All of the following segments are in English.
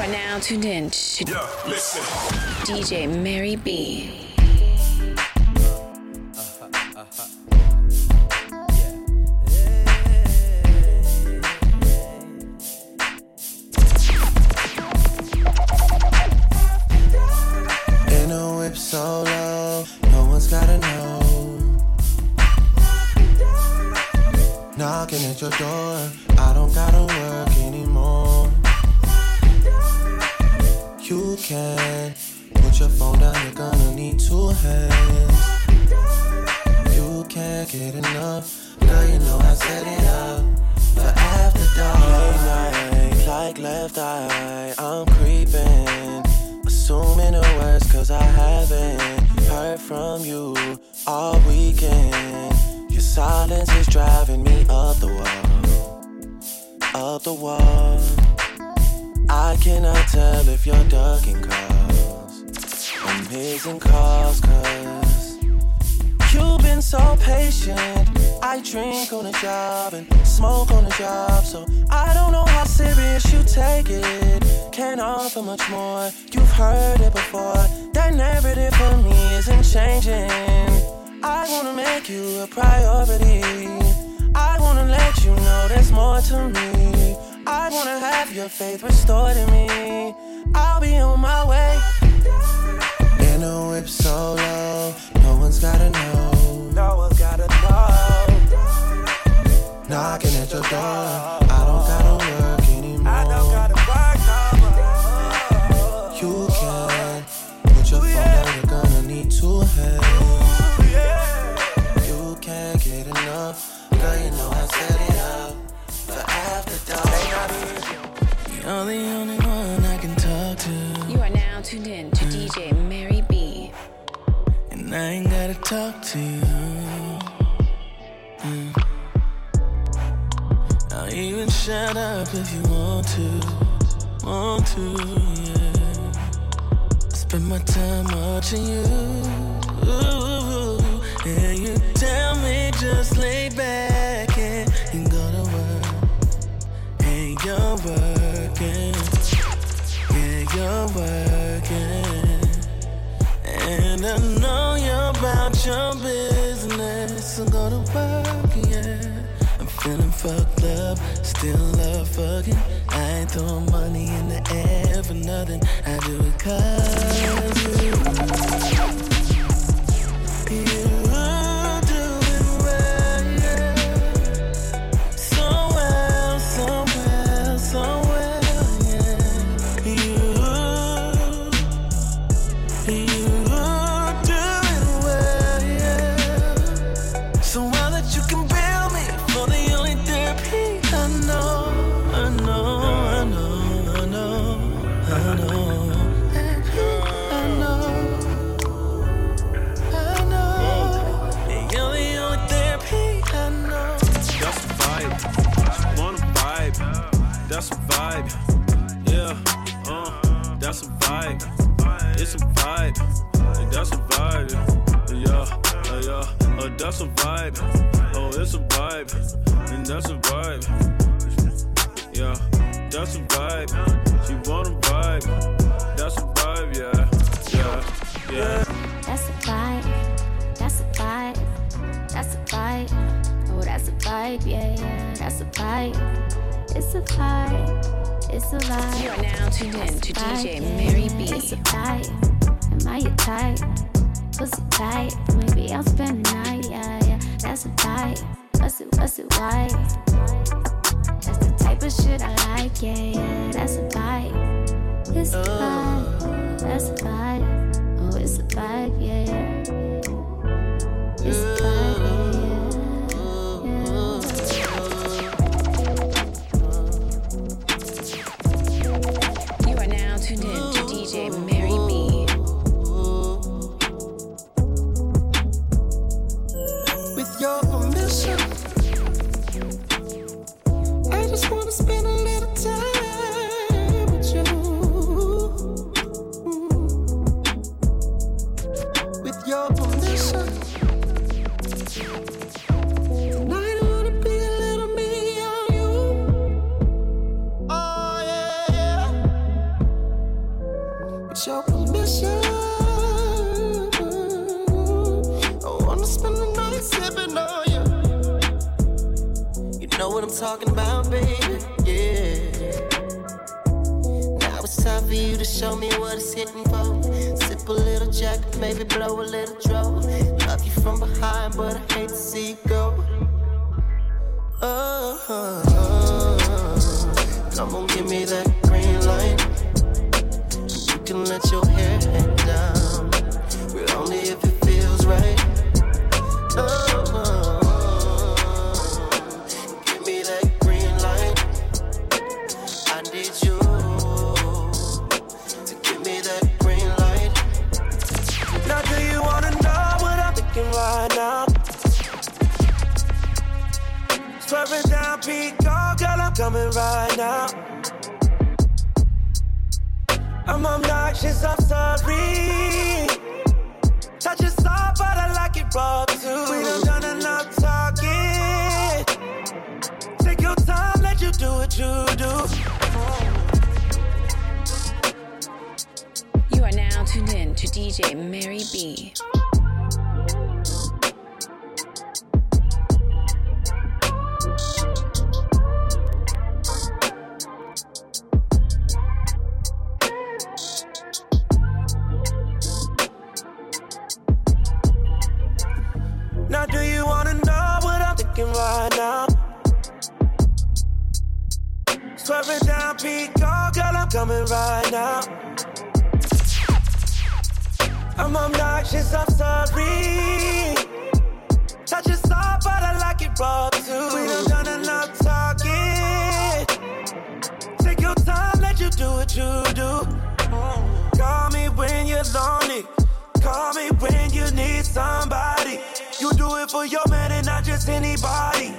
are now tuned in to Yeah, listen. DJ Mary B. In a whip solo, no one's gotta know. Knocking at your door, if you're ducking calls. I'm calls, cause you've been so patient. I drink on the job and smoke on the job, so I don't know how serious you take it. Can't offer much more, you've heard it before. That narrative for me isn't changing. I wanna make you a priority. I wanna let you know there's more to me. I wanna have your faith restored in me. I'll be on my way. In a whip solo, no one's gotta know. No one's gotta know. Knocking at your door, now tuned in to DJ Mary B. And I ain't gotta talk to you. Mm. I'll even shut up if you want to. Want to, yeah. Spend my time watching you. And you tell me just lay back and you go to work. And you're working. You're working. And I know you're about your business. So go to work, yeah. I'm feeling fucked up, still love fucking. I ain't throwing money in the air for nothing. I do it cause. You you It's a vibe. That's a vibe. Yeah, uh, yeah, uh, that's a vibe. Oh, it's a vibe. And that's a vibe. Yeah, that's a vibe. She wanna vibe. That's a vibe. Yeah, yeah, yeah. That's a vibe. That's a vibe. That's a vibe. Oh, that's a vibe. Yeah, yeah. That's a vibe. It's a vibe. It's a vibe. You are now tuned in to It's a vibe, DJ Mary. B. It's a vibe. Am I your type? Pussy tight. Maybe I'll spend the night. Yeah, yeah. That's a vibe. What's it? What's it? Why? That's the type of shit I like. Yeah, yeah. That's a vibe. It's a oh. vibe. That's a vibe. Oh, it's a vibe. Yeah, yeah. It's a oh. vibe. Know what I'm talking about, baby? Yeah. Now it's time for you to show me what it's hitting for. Sip a little jack, maybe blow a little draw. Love you from behind, but I hate to see you go. Oh, oh, oh. come on, give me that green light. You can let your hair hang Peak, oh girl, I'm coming right now. I'm obnoxious, I'm sorry. Touch your soft, but I like it raw too. We done done enough talking. Take your time, let you do what you do. You are now tuned in to DJ Mary B. do it for your man and not just anybody.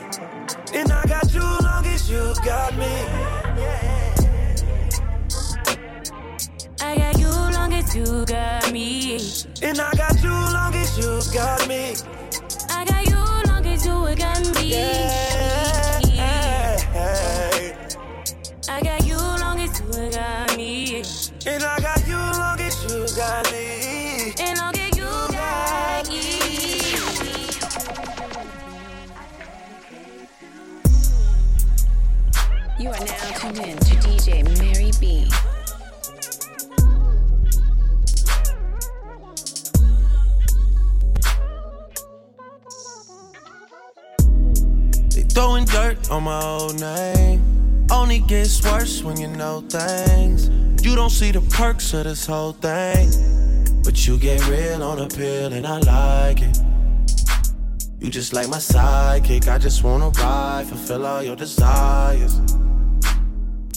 And I got you long as you got me. I got you long as you got me. And I got you long as you got me. I got you long as you got me. Yeah. They throwing dirt on my old name. Only gets worse when you know things. You don't see the perks of this whole thing. But you get real on a pill and I like it. You just like my sidekick. I just wanna ride, fulfill all your desires.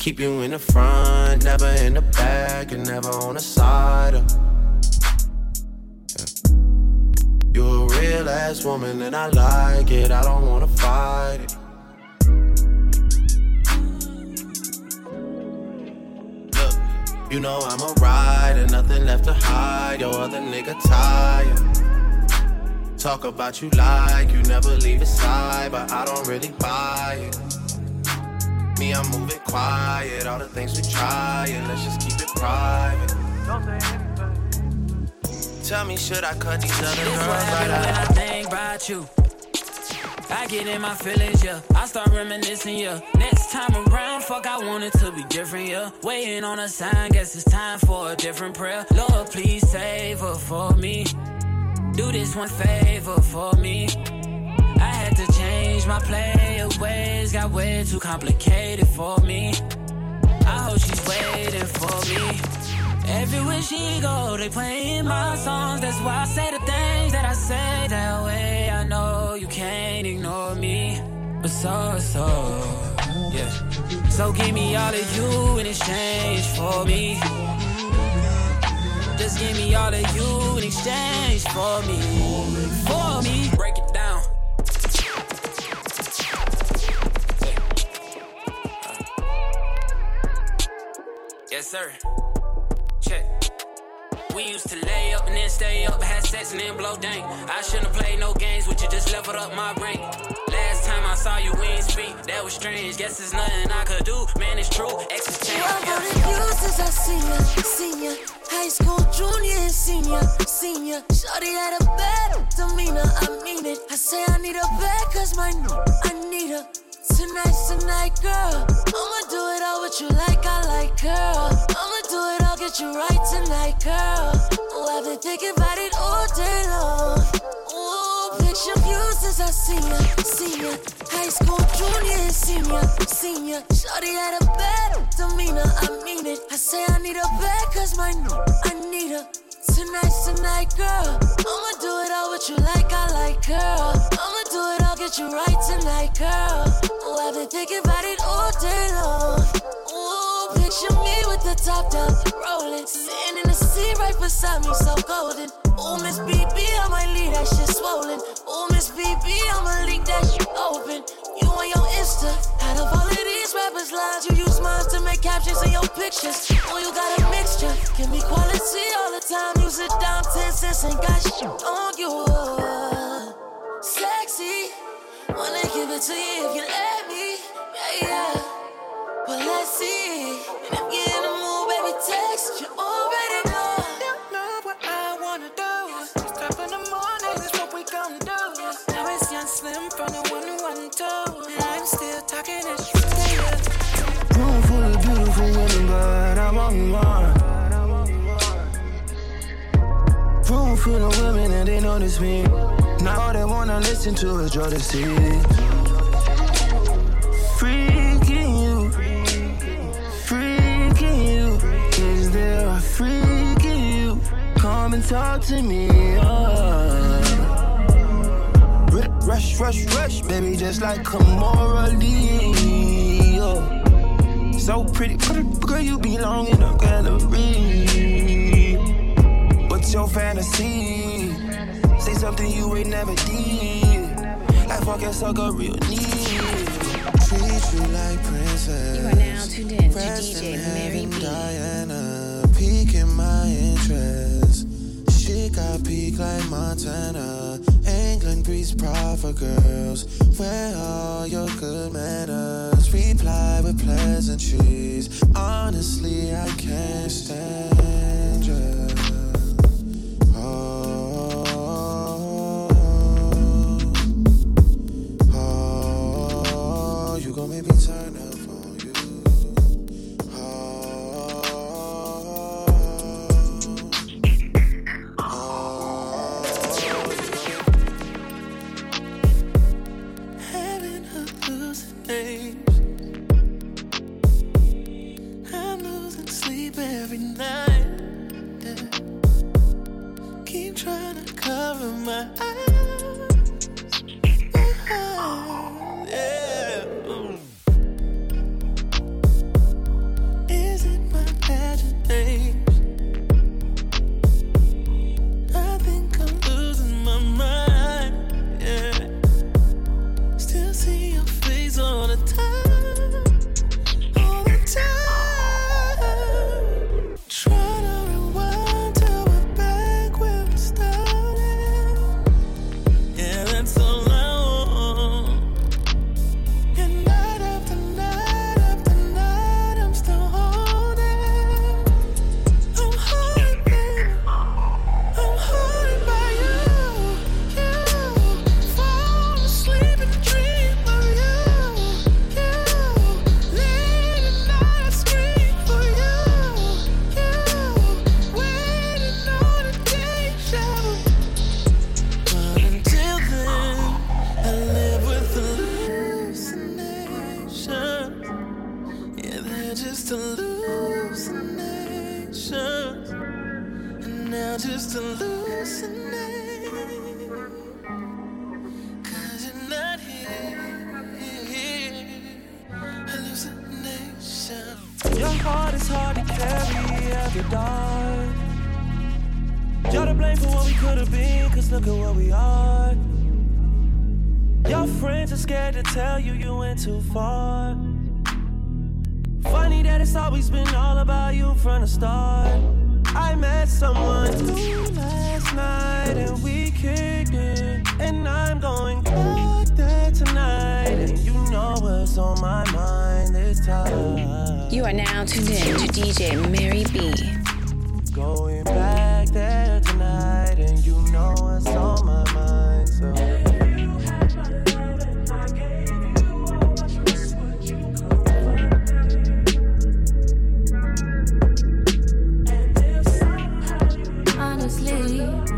Keep you in the front, never in the back, and never on the side. Of. You a real ass woman and I like it. I don't wanna fight it. Look, you know I'm a rider, nothing left to hide. Your other nigga tired. Talk about you like you never leave his side, but I don't really buy it. Me, I'm moving quiet. All the things we try, and let's just keep it private. Tell me, should I cut these other girls right I think about you. I get in my feelings, yeah. I start reminiscing, yeah. Next time around, fuck, I want it to be different, yeah. Waiting on a sign, guess it's time for a different prayer. Lord, please save her for me. Do this one favor for me. Got way too complicated for me. I hope she's waiting for me. Everywhere she go, they playing my songs. That's why I say the things that I say that way. I know you can't ignore me, but so so, yeah. So give me all of you in exchange for me. Just give me all of you in exchange for me, for me. Sir. Check. We used to lay up and then stay up, had sex and then blow dank. I shouldn't have played no games with you, just leveled up my rank. Last time I saw you, we ain't speak. That was strange. Guess there's nothing I could do. Man, it's true. Exes change. Well, Yeah. what it you since I seen ya, seen ya? High school junior and senior, senior. Shorty had a bad demeanor, I mean it. I say I need a bag cause my I need her. Tonight's tonight, girl. I'ma do it all with you like I like, girl. Get you right tonight, girl. Oh, I've been thinking about it all day long. Ooh, picture view since I seen ya, seen ya. High school junior senior, senior. Shorty had a bad demeanor, I mean it. I say I need a bag cause my I need her. Tonight's tonight, girl. I'ma do it all with you like I like, girl. I'ma do it all, get you right tonight, girl. Oh, I've been thinking about it all day long. Picture me with the top down, rolling. Sitting in the seat right beside me, so golden. Ooh, Miss BB, I might leave that shit swollen. Ooh, Miss BB, I'ma leak that shit open. You on your Insta, out of all of these rappers' lines, you use mine to make captions in your pictures. Oh, you got a mixture, give me quality all the time. Use it down 10 cents and got shit on you. Sexy, wanna give it to you if you let me. Notice me. Now they wanna listen to is Jordan C. Freaking you, freaking you. Is there a freaking you? Come and talk to me. Uh. Ru- Rush, rush, rush, baby, just like Kimora Lee. Oh. So pretty, pretty girl, you belong in a gallery. What's your fantasy? Say something you ain't never did. Like fucking suck a real need. Treat you like princess. You are now tuned in to DJ in Mary heaven, B. Diana, piquing my interest. She got peak like Montana. England breeds proper girls. Where are your good manners? Reply with pleasantries. Honestly, I can't stand you. Just hallucinate. Cause you're not here. Hallucination. Your heart is hard to carry after dark. You're to blame for what we could have been, cause look at what we are. Your friends are scared to tell you you went too far. Funny that it's always been all about you from the start. I met someone last night and we kicked it. And I'm going back there tonight. And you know what's on my mind this time. You are now tuned in to DJ Mary B. Yeah.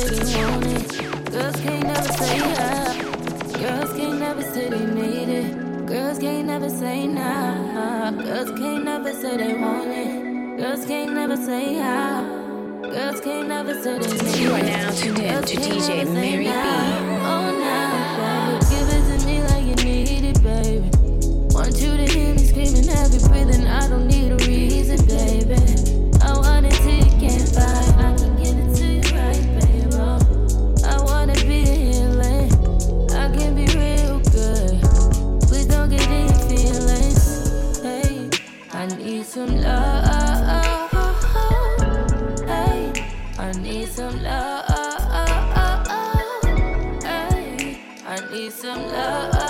Say they want it. Girls can't never say yeah. Girls can't never say they need it. Girls can't never say nah. Girls can't never say they want it. Girls can't never say how. Girls can't never say they. You are now tuned in to DJ Mary B. Oh, now, baby, give it to me like you need it, baby. Want you to hear me screaming, heavy breathing. I don't need some love.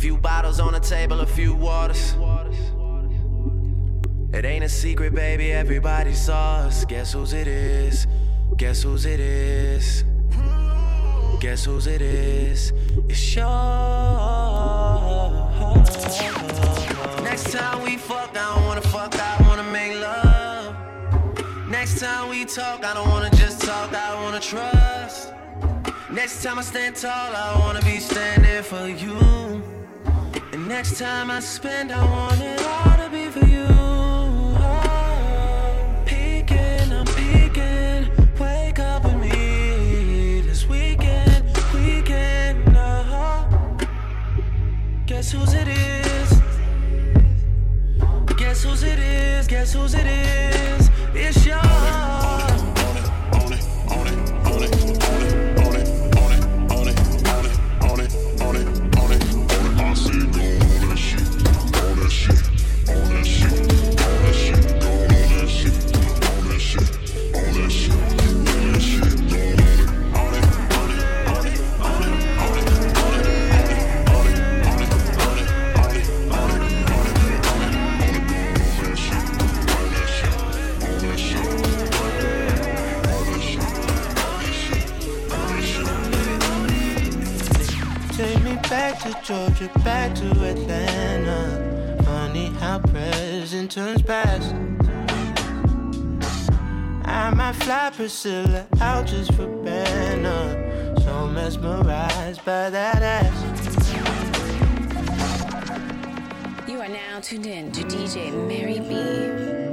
Few bottles on the table, a few waters. It ain't a secret, baby, everybody saw us. Guess whose it is? Guess whose it is? Guess whose it is? It's yours. Next time we fuck, I don't wanna fuck, I wanna make love. Next time we talk, I don't wanna just talk, I wanna trust. Next time I stand tall, I wanna be standing for you. Next time I spend, I want it all to be for you. Peeking, I'm peeking. Wake up with me this weekend, weekend. Uh-huh. Guess whose it is? Guess whose it is? Guess whose it is? It's yours. Take me back to Georgia, back to Atlanta. Funny how present turns past. I might fly Priscilla out just for banner. So mesmerized by that ass. You are now tuned in to DJ Mary B.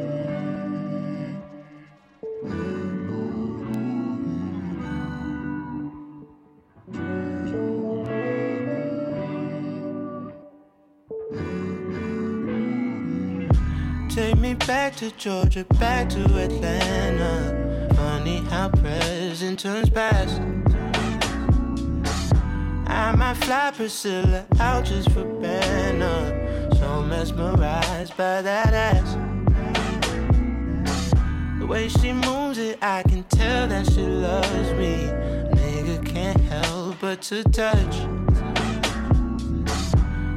back to Georgia, back to Atlanta. Funny how present turns past. I might fly Priscilla out just for banner. So mesmerized by that ass. The way she moves it, I can tell that she loves me. Nigga can't help but to touch.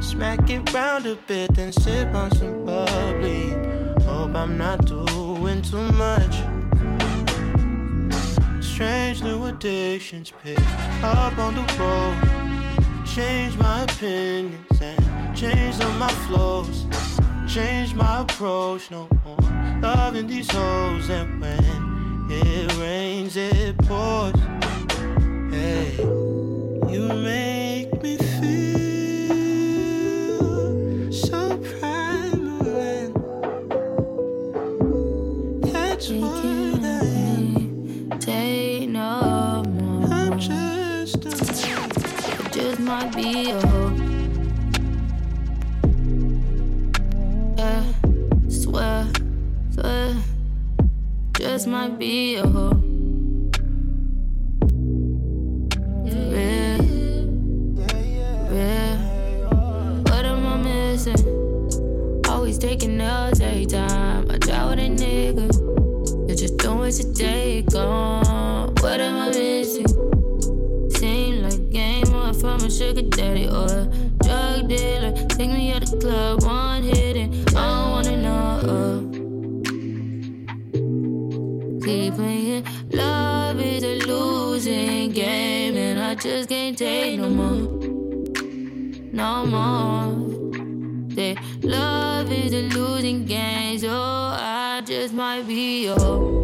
Smack it round a bit, then sip on some bubbly. Hope I'm not doing too much. Strange new addictions pick up on the road. Change my opinions and change all my flows. Change my approach, no more loving these hoes. And when it rains, it pours. Hey, you make Might be a hope. Yeah, swear, swear. Just might be a I? Always taking L's every time I try with a nigga. You're just doing what you take on. What am I missing? Sugar daddy or a drug dealer. Take me out the club, one hit and I don't wanna know. Uh. Keep playing, love is a losing game, and I just can't take no more, no more. Say love is a losing game, so I just might be your.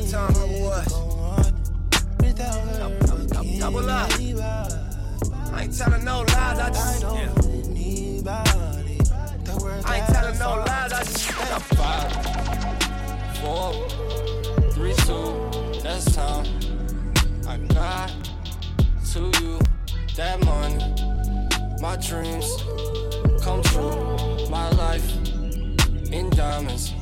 Let time us. Double, up. I ain't telling no lies, I just. Yeah. I ain't telling no lies, I just. Got five, four, three, two, that's time. I got to you that money, my dreams come true, my life in diamonds.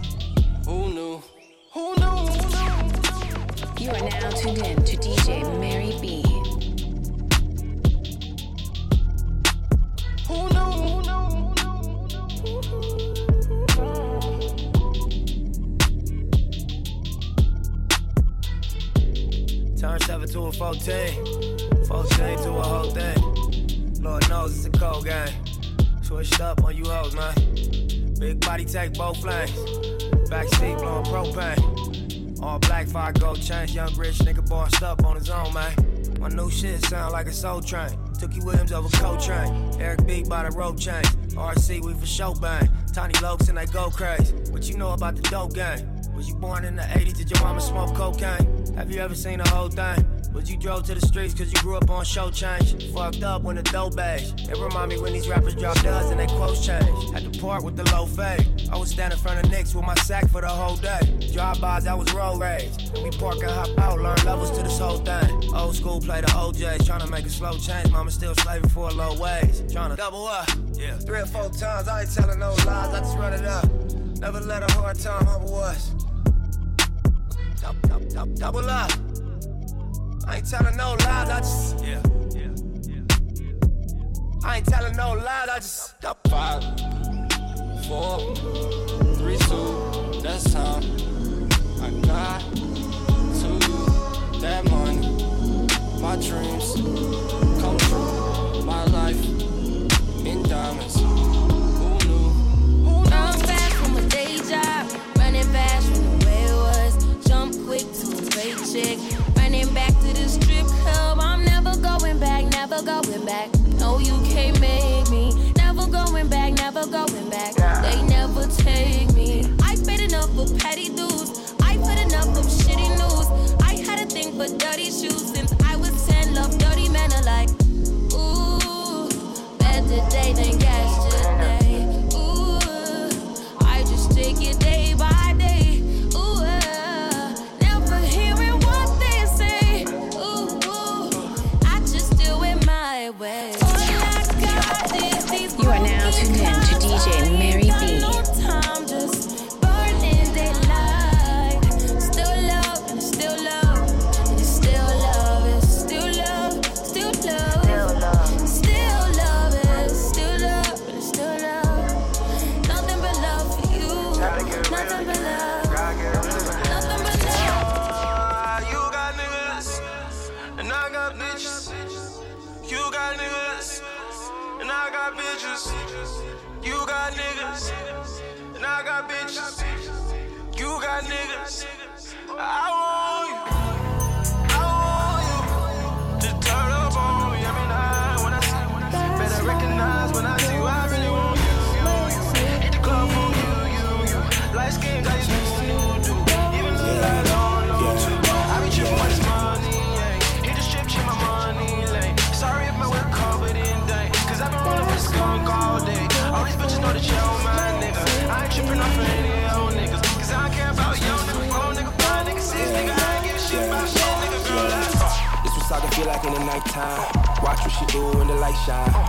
You are now tuned in to DJ Mary B. Turn 7 to a 14. 14 to a whole thing. Lord knows it's a cold game. Switched up on you hoes, man. Big body take both lanes. Backseat blowing propane. All black fire gold chains. Young rich nigga bossed up on his own, man. My new shit sound like a soul train. Tookie Williams over Coltrane. Eric B by the rope chain. RC, we for show bang. Tiny Lokes and they go crazy. What you know about the dope game? Was you born in the 80s? Did your mama smoke cocaine? Have you ever seen the whole thing? Was you drove to the streets cause you grew up on show change? Fucked up when the dough age. It remind me when these rappers drop duds and they quotes change. Had to part with the low fade. I was standing in front of Knicks with my sack for the whole day. Drive-bys, I was road rage. We park and hop out, learn levels to this whole thing. Old school play the OJs, tryna make a slow change. Mama still slaving for a low wage. Tryna double up. Yeah. Three or four times, I ain't telling no lies, I just run it up. Never let a hard time humble us. Double, double, double, double up. I ain't telling no lies, I just. Yeah, yeah, yeah. I ain't telling no lies, I just. Five, four, three, two, that's time. I got to you that money, my dreams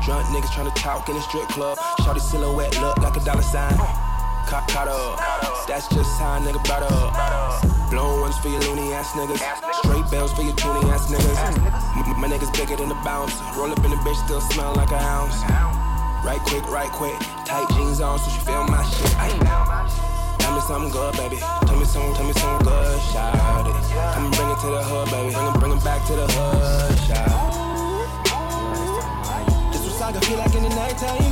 Drunk niggas tryna talk in the strip club. Shawty silhouette look like a dollar sign. Caught, caught up. That's just how a nigga brought up. Blown ones for your loonie ass niggas. Straight bells for your toonie ass niggas. My niggas bigger than the bounce. Roll up in the bitch, still smell like a ounce. Right quick, right quick. Tight jeans on, so she feel my shit. Ay. Tell me something good, baby. Tell me something, tell me something good, shout it. Come bring it to the hood, baby. Bring it, bring it back to the hood, shout what saga feel like in the nighttime.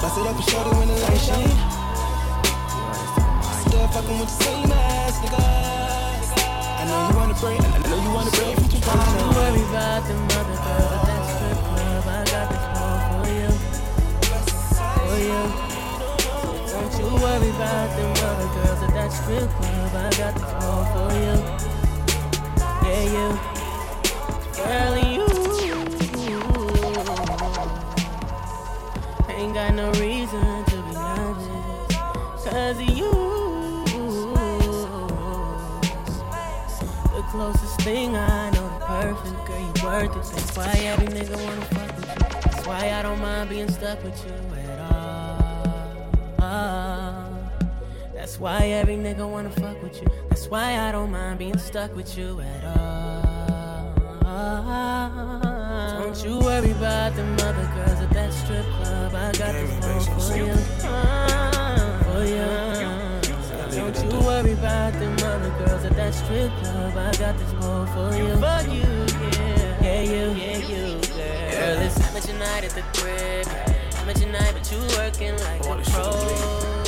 Bust it up and shorty when the light shine. Still fucking with the same ass nigga. I know you wanna break, I know you wanna break from Don't you Toronto. worry about them other girls at that strip club. I got this one for you. For you. Don't you worry about them other girls at that strip club. I got this one for you. Yeah, you. Girl, got no reason to be nervous. Cause you. The closest thing I know to perfect, girl, you worth it. That's why every nigga wanna fuck with you. That's why I don't mind being stuck with you at all. That's why every nigga wanna fuck with you. That's why I don't mind being stuck with you at all. Don't you worry about them other girls at that strip club. I got this one for you. For you. Don't you worry about them other girls at that strip club. I got this one for you. For you, yeah. Yeah, you, yeah, you, girl. Girl, it's time at your night at the crib. Time at your night, but you working like a pro.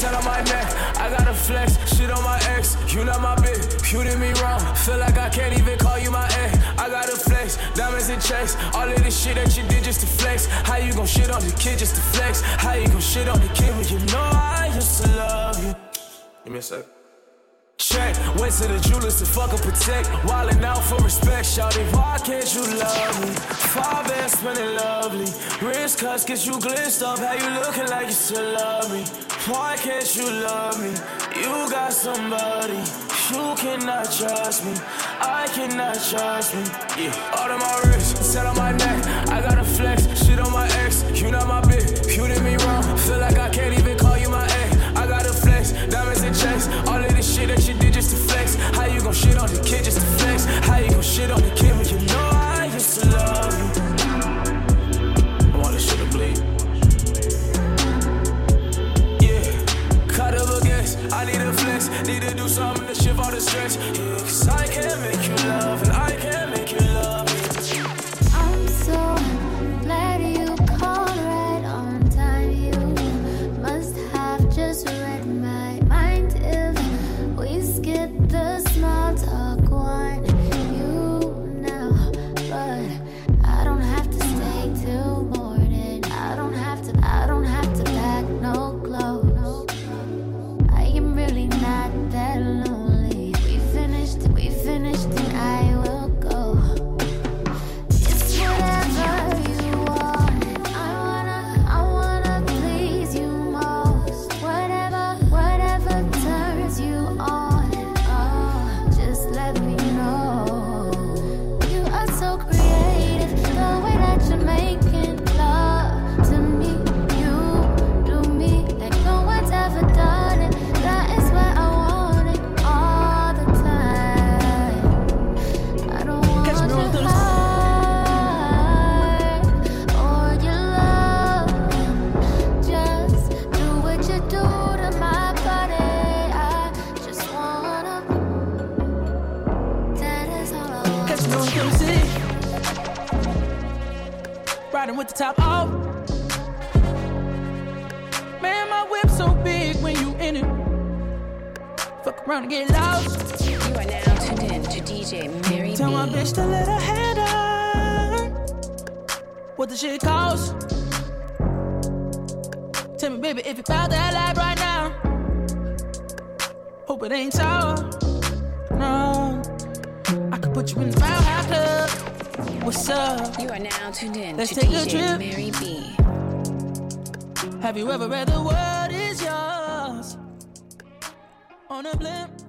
10 on my neck. I gotta flex, shit on my ex. You not my bitch, you did me wrong. Feel like I can't even call you my ex. I gotta flex, diamonds and checks. All of this shit that you did just to flex. How you gon' shit on the kid just to flex? How you gon' shit on the kid when you know I used to love you? Give me a sec. Check, went to the jewelers to fuck and protect. Wildin' out for respect, shawty. Why can't you love me? Five bands spinning lovely. Wrist cuts get you glitched up. How you looking like you still love me? Why can't you love me? You got somebody. You cannot trust me. I cannot trust me. Yeah. All of my wrists, set on my neck. I got a flex, shit on my ex. You not my bitch, to top off. Man, my whip so big when you in it. Fuck around and get lost. You are now tuned in to DJ Mary Tell my B. bitch to let her head up. What the shit cost? Tell me, baby, if you found that life right now. Hope it ain't sour. No. I could put you in the Mile High Club. What's up? You are now tuned in Let's to take a DJ trip. Mary B. Have you ever read the world is yours? On a blimp.